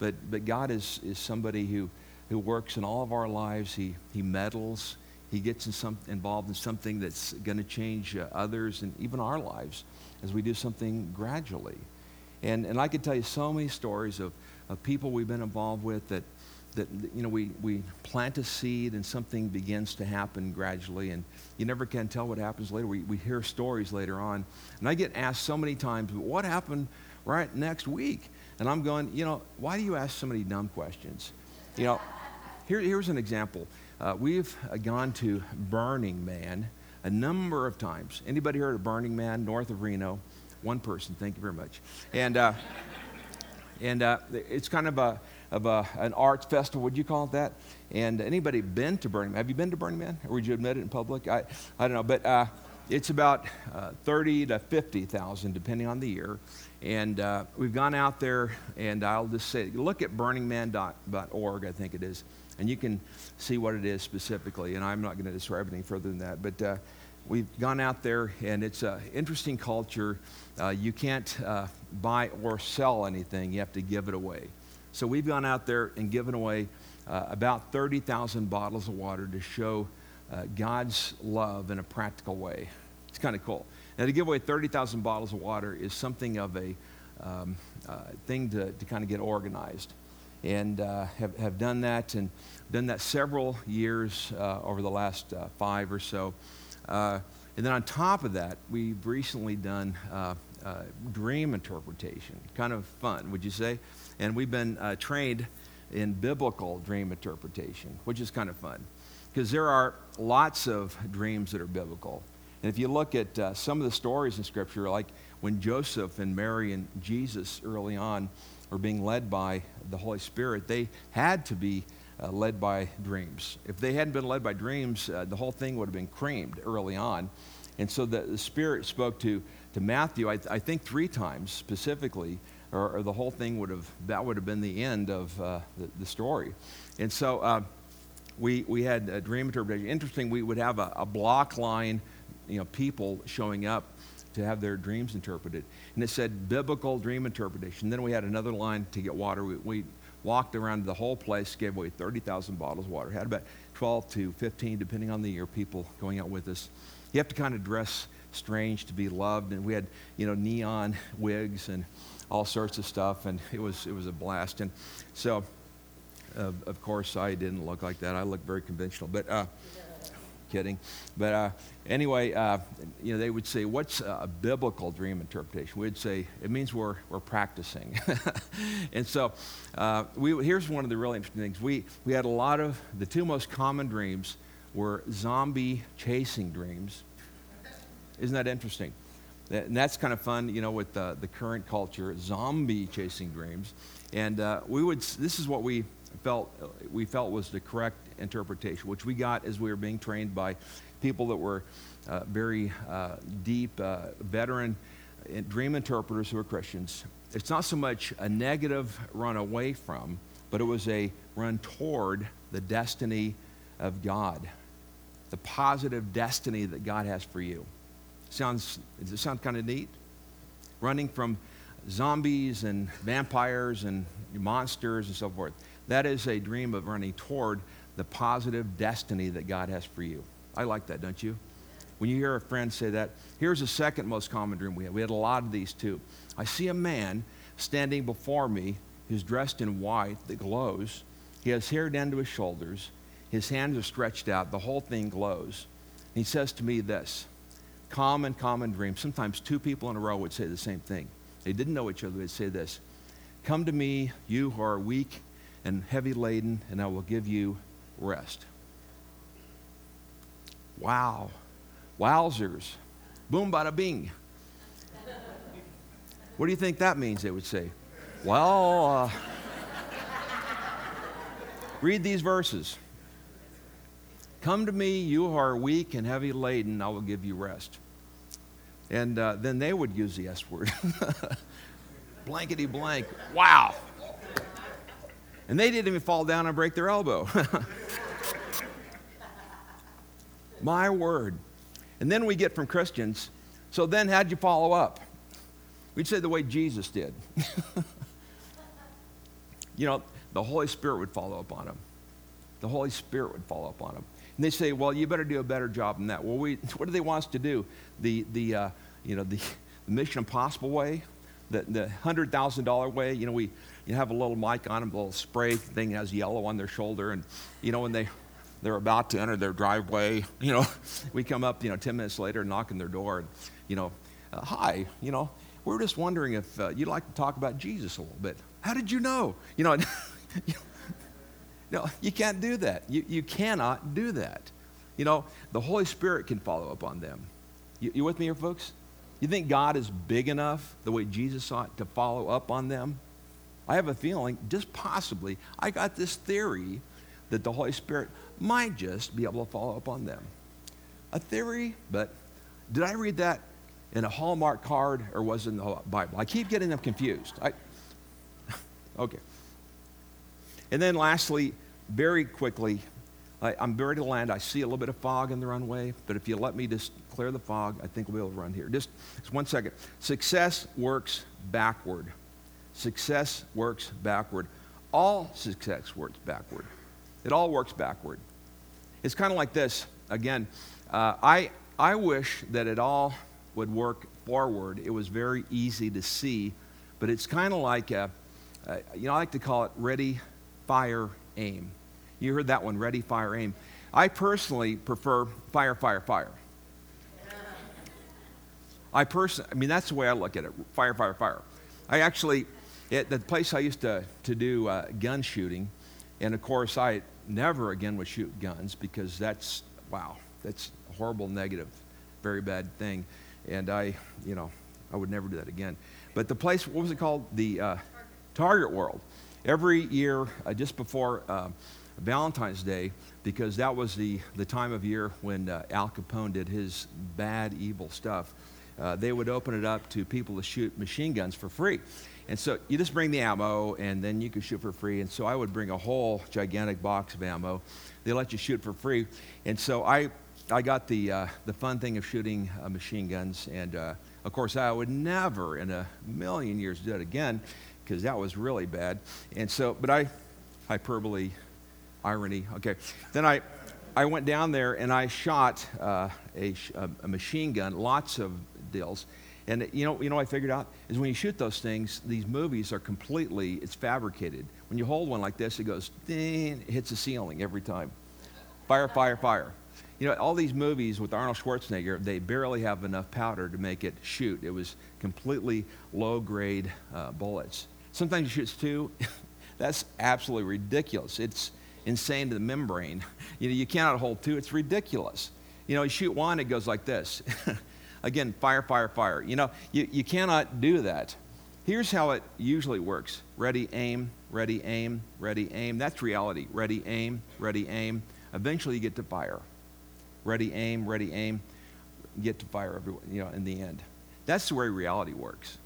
But, but God is, is somebody who, who works in all of our lives. He, he meddles. He gets in some, involved in something that's going to change uh, others and even our lives as we do something gradually. And, and I could tell you so many stories of, of people we've been involved with that, that you know, we, we plant a seed and something begins to happen gradually, and you never can tell what happens later. We, we hear stories later on. And I get asked so many times, what happened right next week? And I'm going, you know, why do you ask so many dumb questions? You know, here, here's an example. Uh, we've uh, gone to Burning Man a number of times. Anybody heard of Burning Man north of Reno? One person, thank you very much. And, uh, and uh, it's kind of, a, of a, an arts festival, would you call it that? And anybody been to Burning Man? Have you been to Burning Man? Or would you admit it in public? I, I don't know. But uh, it's about uh, 30 to 50,000, depending on the year. And uh, we've gone out there, and I'll just say, look at burningman.org, I think it is, and you can see what it is specifically. And I'm not going to describe anything further than that. But uh, we've gone out there, and it's an interesting culture. Uh, you can't uh, buy or sell anything, you have to give it away. So we've gone out there and given away uh, about 30,000 bottles of water to show uh, God's love in a practical way. It's kind of cool. Now, to give away 30,000 bottles of water is something of a um, uh, thing to, to kind of get organized. And uh, have, have done that and done that several years uh, over the last uh, five or so. Uh, and then on top of that, we've recently done uh, dream interpretation. Kind of fun, would you say? And we've been trained in biblical dream interpretation, which is kind of fun. Because there are lots of dreams that are biblical. And if you look at uh, some of the stories in Scripture, like when Joseph and Mary and Jesus early on were being led by the Holy Spirit, they had to be uh, led by dreams. If they hadn't been led by dreams, uh, the whole thing would have been creamed early on. And so the, the Spirit spoke to, to Matthew, I, I think three times specifically, or, or, the whole thing would have, that would have been the end of uh, the, the, story. And so uh, we, we had a dream interpretation. Interesting, we would have a, a block line you know, people showing up to have their dreams interpreted. And it said biblical dream interpretation. Then we had another line to get water. We, we walked around the whole place, gave away 30,000 bottles of water. Had about 12 to 15, depending on the year, people going out with us. You have to kind of dress strange to be loved. And we had, you know, neon wigs and all sorts of stuff. And it was, it was a blast. And so, uh, of course, I didn't look like that. I looked very conventional. But, uh, kidding. But uh, anyway, uh, you know, they would say, what's a biblical dream interpretation? We'd say, it means we're, we're practicing. and so uh, we, here's one of the really interesting things. We, we had a lot of, the two most common dreams were zombie chasing dreams. Isn't that interesting? And that's kind of fun, you know, with uh, the current culture, zombie chasing dreams. And uh, we would, this is what we felt, we felt was the correct interpretation, which we got as we were being trained by people that were uh, very uh, deep, uh, veteran dream interpreters who are Christians. It's not so much a negative run away from, but it was a run toward the destiny of God, the positive destiny that God has for you. Sounds, does it sound kind of neat? Running from zombies and vampires and monsters and so forth. That is a dream of running toward the positive destiny that God has for you. I like that, don't you? When you hear a friend say that, here's the second most common dream we had. We had a lot of these too. I see a man standing before me who's dressed in white that glows. He has hair down to his shoulders. His hands are stretched out. The whole thing glows. And he says to me this common, common dream. Sometimes two people in a row would say the same thing. They didn't know each other. They'd say this Come to me, you who are weak and heavy laden, and I will give you rest. Wow. Wowzers. Boom, bada bing. What do you think that means? They would say. Well, uh, read these verses. Come to me, you who are weak and heavy laden, I will give you rest. And uh, then they would use the S word. Blankety blank. Wow. And they didn't even fall down and break their elbow. My word. And then we get from Christians, so then how'd you follow up? We'd say the way Jesus did. you know, the Holy Spirit would follow up on them. The Holy Spirit would follow up on them. And they say, well, you better do a better job than that. Well, we, what do they want us to do? The, the, uh, you know, the, the Mission Impossible way? The, the $100,000 way? You know, we you have a little mic on them, a little spray thing has yellow on their shoulder. And, you know, when they, they're about to enter their driveway, you know, we come up, you know, 10 minutes later, knocking their door, and, you know, uh, hi, you know, we're just wondering if uh, you'd like to talk about Jesus a little bit. How did you know? You know, no, you can't do that. You, you cannot do that. You know, the Holy Spirit can follow up on them. You, you with me here, folks? You think God is big enough, the way Jesus saw it, to follow up on them? I have a feeling, just possibly, I got this theory that the Holy Spirit might just be able to follow up on them. A theory, but did I read that in a Hallmark card or was it in the Bible? I keep getting them confused. I, okay. And then lastly, very quickly, I, am buried to land. I see a little bit of fog in the runway, but if you let me just clear the fog, I think we'll be able to run here. Just, just one second. Success works backward. Success works backward. All success works backward. It all works backward. It's kind of like this. Again, uh, I, I wish that it all would work forward. It was very easy to see, but it's kind of like, a, a, you know, I like to call it ready, fire, aim. You heard that one, ready, fire, aim. I personally prefer fire, fire, fire. I personally, I mean, that's the way I look at it fire, fire, fire. I actually, at the place I used to, to do uh, gun shooting, and of course, I never again would shoot guns because that's, wow, that's a horrible, negative, very bad thing. And I, you know, I would never do that again. But the place, what was it called? The uh, Target World. Every year, uh, just before uh, Valentine's Day, because that was the, the time of year when uh, Al Capone did his bad, evil stuff, uh, they would open it up to people to shoot machine guns for free. And so you just bring the ammo, and then you can shoot for free. And so I would bring a whole gigantic box of ammo. They let you shoot for free. And so I, I got the, uh, the fun thing of shooting uh, machine guns. And uh, of course, I would never in a million years do it again because that was really bad. And so, but I, hyperbole, irony, okay. Then I, I went down there and I shot uh, a, a machine gun, lots of deals. And you know, you know, I figured out is when you shoot those things, these movies are completely it's fabricated. When you hold one like this, it goes ding, it hits the ceiling every time. Fire, fire, fire. You know, all these movies with Arnold Schwarzenegger, they barely have enough powder to make it shoot. It was completely low grade uh, bullets. Sometimes he shoots two. That's absolutely ridiculous. It's insane to the membrane. You know, you cannot hold two. It's ridiculous. You know, you shoot one, it goes like this. again, fire, fire, fire. You know, you, you cannot do that. Here's how it usually works ready, aim, ready, aim, ready, aim. That's reality. Ready, aim, ready, aim. Eventually you get to fire. Ready, aim, ready, aim. Get to fire everyone, you know, in the end. That's the way reality works.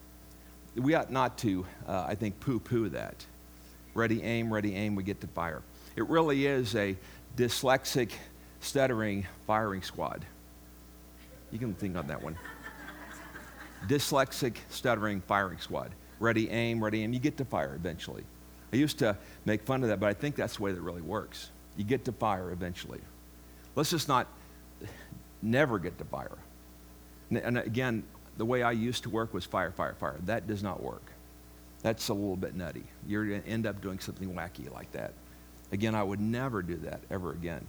We ought not to, uh, I think, poo poo that. Ready, aim, ready, aim, we get to fire. It really is a dyslexic, stuttering firing squad. You can think on that one. dyslexic, stuttering firing squad. Ready, aim, ready, aim. You get to fire eventually. I used to make fun of that, but I think that's the way that really works. You get to fire eventually. Let's just not never get to fire. And again, the way I used to work was fire, fire, fire. That does not work. That's a little bit nutty. You're going to end up doing something wacky like that. Again, I would never do that ever again.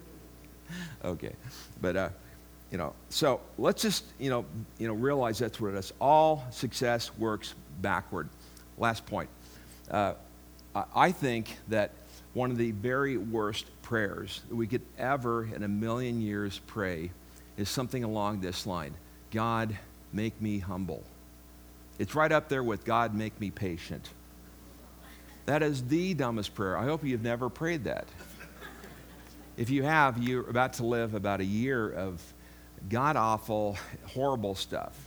okay. But, uh, you know, so let's just, you know, you know, realize that's what it is. All success works backward. Last point. Uh, I think that one of the very worst prayers that we could ever in a million years pray is something along this line God, make me humble. It's right up there with God, make me patient. That is the dumbest prayer. I hope you've never prayed that. If you have, you're about to live about a year of god awful, horrible stuff.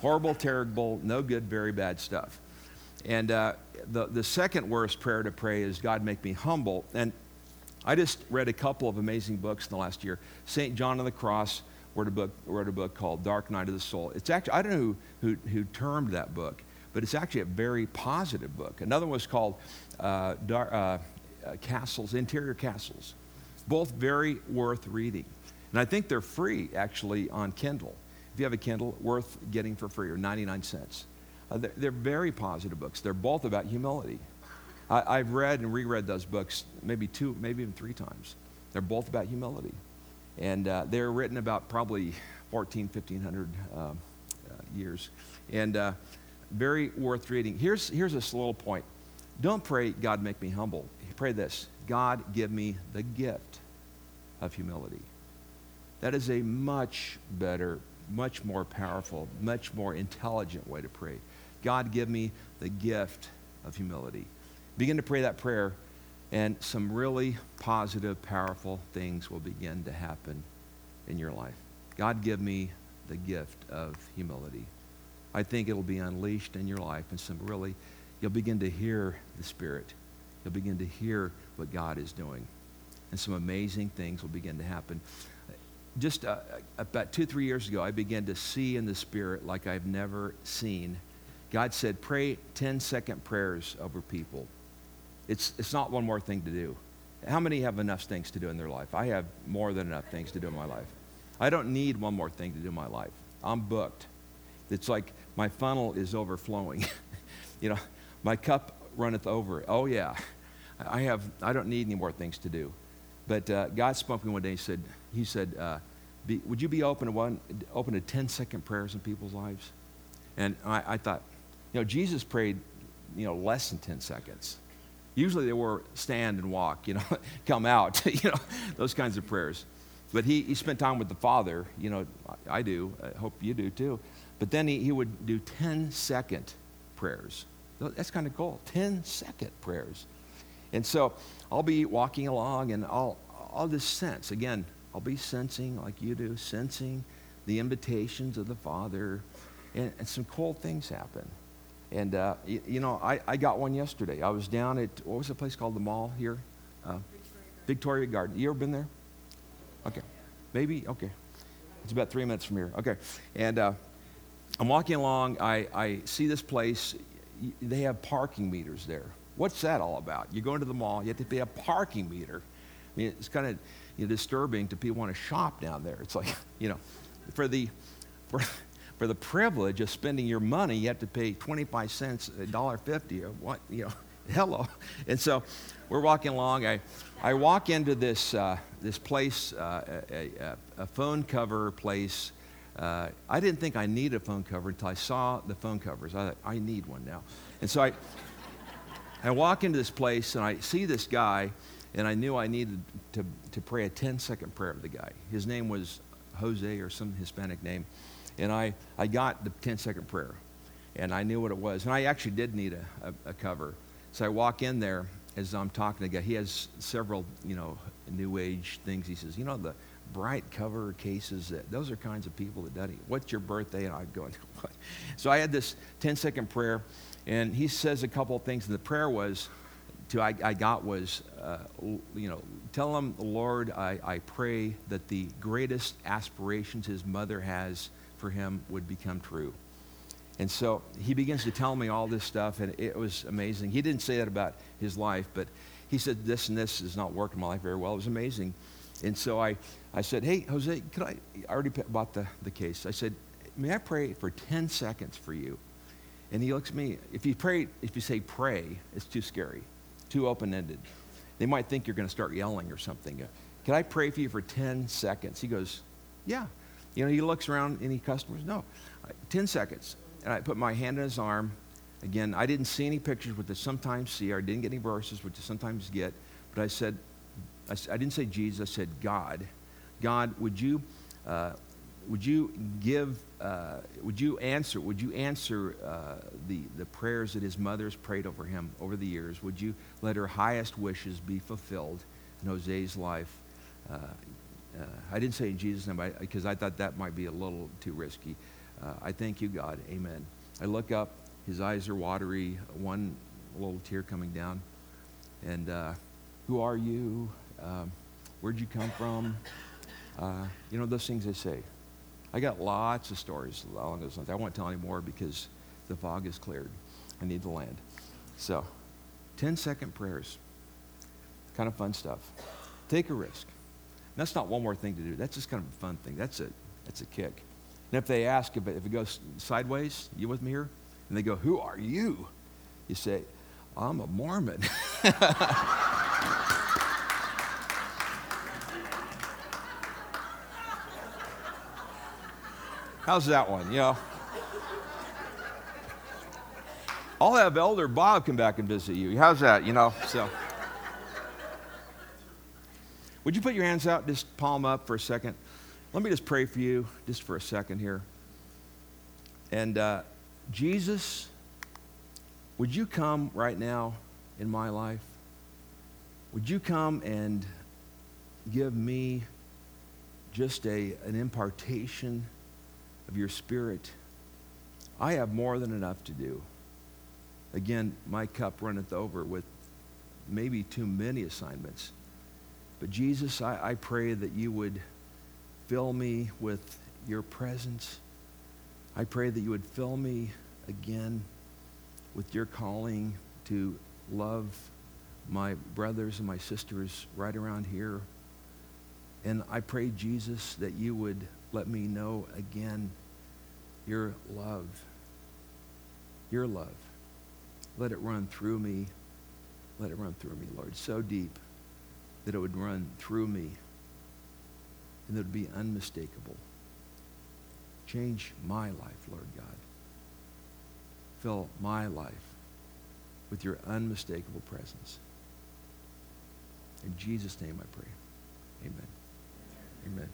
Horrible, terrible, no good, very bad stuff. And uh, the, the second worst prayer to pray is, God, make me humble. And I just read a couple of amazing books in the last year. St. John of the Cross wrote a book, wrote a book called Dark Night of the Soul. It's actually, I don't know who, who, who termed that book, but it's actually a very positive book. Another one was called uh, Dar- uh, uh, Castles, Interior Castles. Both very worth reading. And I think they're free, actually, on Kindle. If you have a Kindle, worth getting for free, or 99 cents. Uh, they're, they're, very positive books. They're both about humility. I, have read and reread those books maybe two, maybe even three times. They're both about humility. And uh, they're written about probably 14, 1500 uh, uh, years. And uh, very worth reading. Here's, here's a little point. Don't pray, God, make me humble. Pray this God, give me the gift of humility. That is a much better, much more powerful, much more intelligent way to pray. God, give me the gift of humility. Begin to pray that prayer, and some really positive, powerful things will begin to happen in your life. God, give me the gift of humility. I think it'll be unleashed in your life, and some really, you'll begin to hear the Spirit. You'll begin to hear what God is doing. And some amazing things will begin to happen. Just uh, about two, three years ago, I began to see in the Spirit like I've never seen. God said, pray 10 second prayers over people. It's, it's not one more thing to do. How many have enough things to do in their life? I have more than enough things to do in my life. I don't need one more thing to do in my life. I'm booked. It's like my funnel is overflowing. you know, my cup runneth over. Oh, yeah. I, have, I don't need any more things to do. But uh, God spoke to me one day. He said, he said uh, be, would you be open to, one, open to 10 second prayers in people's lives? And I, I thought, you know, Jesus prayed, you know, less than 10 seconds. Usually they were stand and walk, you know, come out, you know, those kinds of prayers. But he, he spent time with the Father, you know, I do, I hope you do too. But then he, he would do 10 second prayers. That's kind of cool, 10 second prayers. And so I'll be walking along and I'll, I'll just sense, again, I'll be sensing like you do, sensing the invitations of the Father, and, and some cool things happen. And, uh, you, you, know, I, I got one yesterday. I was down at, what was the place called, the mall here? Uh, Victoria Garden. You ever been there? Okay. Maybe? Okay. It's about three minutes from here. Okay. And uh, I'm walking along. I, I see this place. They have parking meters there. What's that all about? You go into the mall, you have to pay a parking meter. I mean, it's kind of you know, disturbing to people want to shop down there. It's like, you know, for the, for, for the privilege of spending your money, you have to pay 25 cents, $1.50 or what, you know, hello. And so we're walking along. I, I walk into this, uh, this place, uh, a, a, a, phone cover place. Uh, I didn't think I needed a phone cover until I saw the phone covers. I thought, I need one now. And so I, I walk into this place and I see this guy, and I knew I needed to, to pray a 10 second prayer of the guy. His name was Jose or some Hispanic name. And I, I got the 10 second prayer, and I knew what it was. And I actually did need a, a, a cover. So I walk in there as I'm talking to the guy. He has several, you know, new age things. He says, you know, the bright cover cases, that, those are kinds of people that does What's your birthday? And I'm going, what? So I had this 10 second prayer, and he says a couple of things. And the prayer was, to I, I got was, uh, you know, tell him, Lord, I, I pray that the greatest aspirations his mother has for him would become true. And so he begins to tell me all this stuff, and it was amazing. He didn't say that about his life, but he said, This and this is not working in my life very well. It was amazing. And so I, I said, Hey, Jose, could I, I already bought the, the case. I said, May I pray for 10 seconds for you? And he looks at me. If you pray, if you say pray, it's too scary, too open ended. They might think you're going to start yelling or something. Uh, Can I pray for you for 10 seconds? He goes, Yeah. You know, he looks around, any customers? No. 10 seconds and I put my hand on his arm. Again, I didn't see any pictures, which I sometimes see, or I didn't get any verses, which I sometimes get. But I said, I, I didn't say Jesus, I said God. God, would you, uh, would you give, uh, would you answer, would you answer uh, the, the prayers that his mother has prayed over him over the years? Would you let her highest wishes be fulfilled in Jose's life? Uh, uh, I didn't say in Jesus' name because I thought that might be a little too risky. Uh, I thank you, God. Amen. I look up. His eyes are watery, one little tear coming down. And who are you? Um, where'd you come from? Uh, you know, those things they say. I got lots of stories along those lines. I won't tell any more because the fog is cleared. I need the land. So, 10 second prayers. Kind of fun stuff. Take a risk. And that's not one more thing to do. That's just kind of a fun thing. That's a, that's a kick. And if they ask if it, if it goes sideways, you with me here? And they go, Who are you? You say, I'm a Mormon. How's that one? You know? I'll have Elder Bob come back and visit you. How's that? You know? So. Would you put your hands out, just palm up for a second? Let me just pray for you just for a second here. And uh, Jesus, would you come right now in my life? Would you come and give me just a, an impartation of your spirit? I have more than enough to do. Again, my cup runneth over with maybe too many assignments. But Jesus, I, I pray that you would fill me with your presence. I pray that you would fill me again with your calling to love my brothers and my sisters right around here. And I pray, Jesus, that you would let me know again your love. Your love. Let it run through me. Let it run through me, Lord, so deep that it would run through me and that would be unmistakable. Change my life, Lord God. Fill my life with your unmistakable presence. In Jesus' name I pray. Amen. Amen.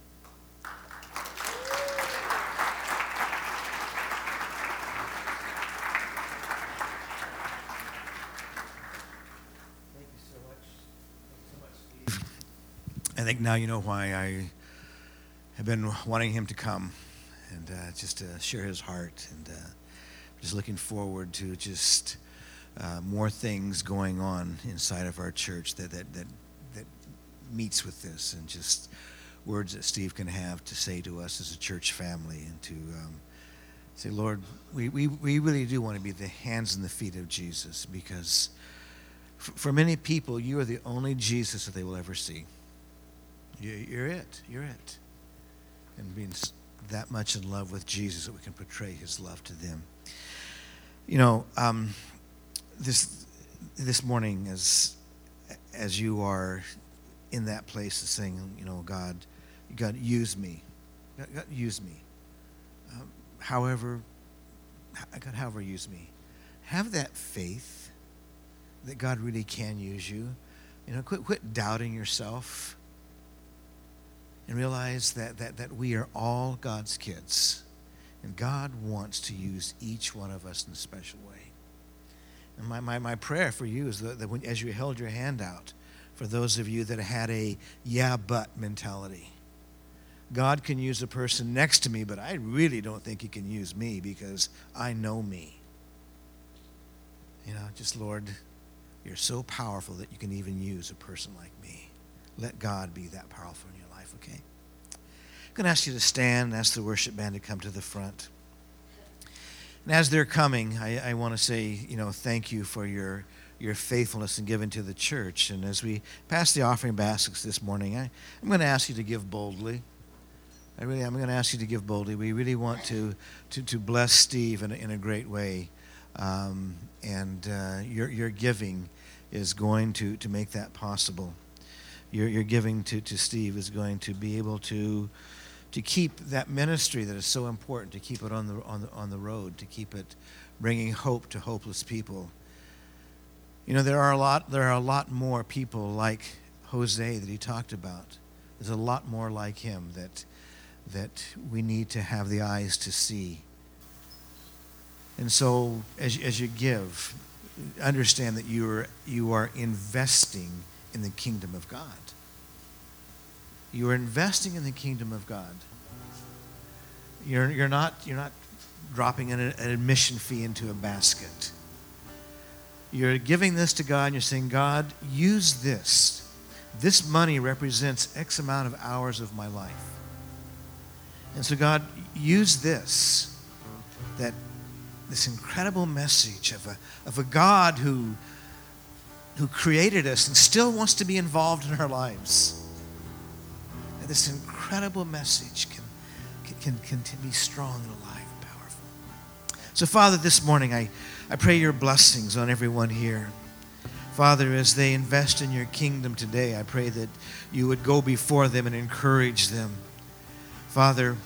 I think now you know why I have been wanting him to come and uh, just to share his heart and uh, just looking forward to just uh, more things going on inside of our church that, that, that, that meets with this and just words that Steve can have to say to us as a church family and to um, say, Lord, we, we, we really do want to be the hands and the feet of Jesus because f- for many people, you are the only Jesus that they will ever see. You, you're it. You're it and being that much in love with Jesus that we can portray his love to them. You know, um, this this morning as as you are in that place of saying, you know, God, God, use me. God, God use me. Um, however, God, however, use me. Have that faith that God really can use you. You know, quit, quit doubting yourself and realize that, that, that we are all God's kids. And God wants to use each one of us in a special way. And my, my, my prayer for you is that, that when, as you held your hand out, for those of you that had a yeah, but mentality, God can use a person next to me, but I really don't think He can use me because I know me. You know, just Lord, you're so powerful that you can even use a person like me. Let God be that powerful in okay? I'm going to ask you to stand and ask the worship band to come to the front. And as they're coming, I, I want to say, you know, thank you for your, your faithfulness in giving to the church. And as we pass the offering baskets this morning, I, I'm going to ask you to give boldly. I really, I'm going to ask you to give boldly. We really want to, to, to bless Steve in a, in a great way. Um, and uh, your, your giving is going to, to make that possible. Your, your giving to, to Steve is going to be able to, to keep that ministry that is so important, to keep it on the, on, the, on the road, to keep it bringing hope to hopeless people. You know, there are, a lot, there are a lot more people like Jose that he talked about. There's a lot more like him that, that we need to have the eyes to see. And so, as, as you give, understand that you are, you are investing in the kingdom of God. You are investing in the kingdom of God. You're, you're, not, you're not dropping an, an admission fee into a basket. You're giving this to God and you're saying, God, use this. This money represents X amount of hours of my life. And so, God, use this, that this incredible message of a, of a God who, who created us and still wants to be involved in our lives. And this incredible message can, can, can, can be strong and alive and powerful. So, Father, this morning I, I pray your blessings on everyone here. Father, as they invest in your kingdom today, I pray that you would go before them and encourage them. Father,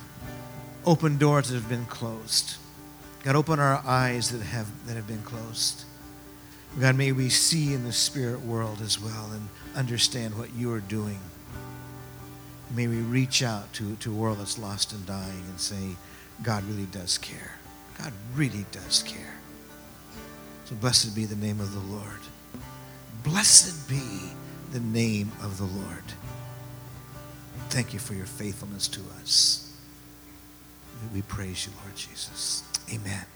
open doors that have been closed. God, open our eyes that have, that have been closed. God, may we see in the spirit world as well and understand what you are doing. May we reach out to, to a world that's lost and dying and say, God really does care. God really does care. So blessed be the name of the Lord. Blessed be the name of the Lord. Thank you for your faithfulness to us. We praise you, Lord Jesus. Amen.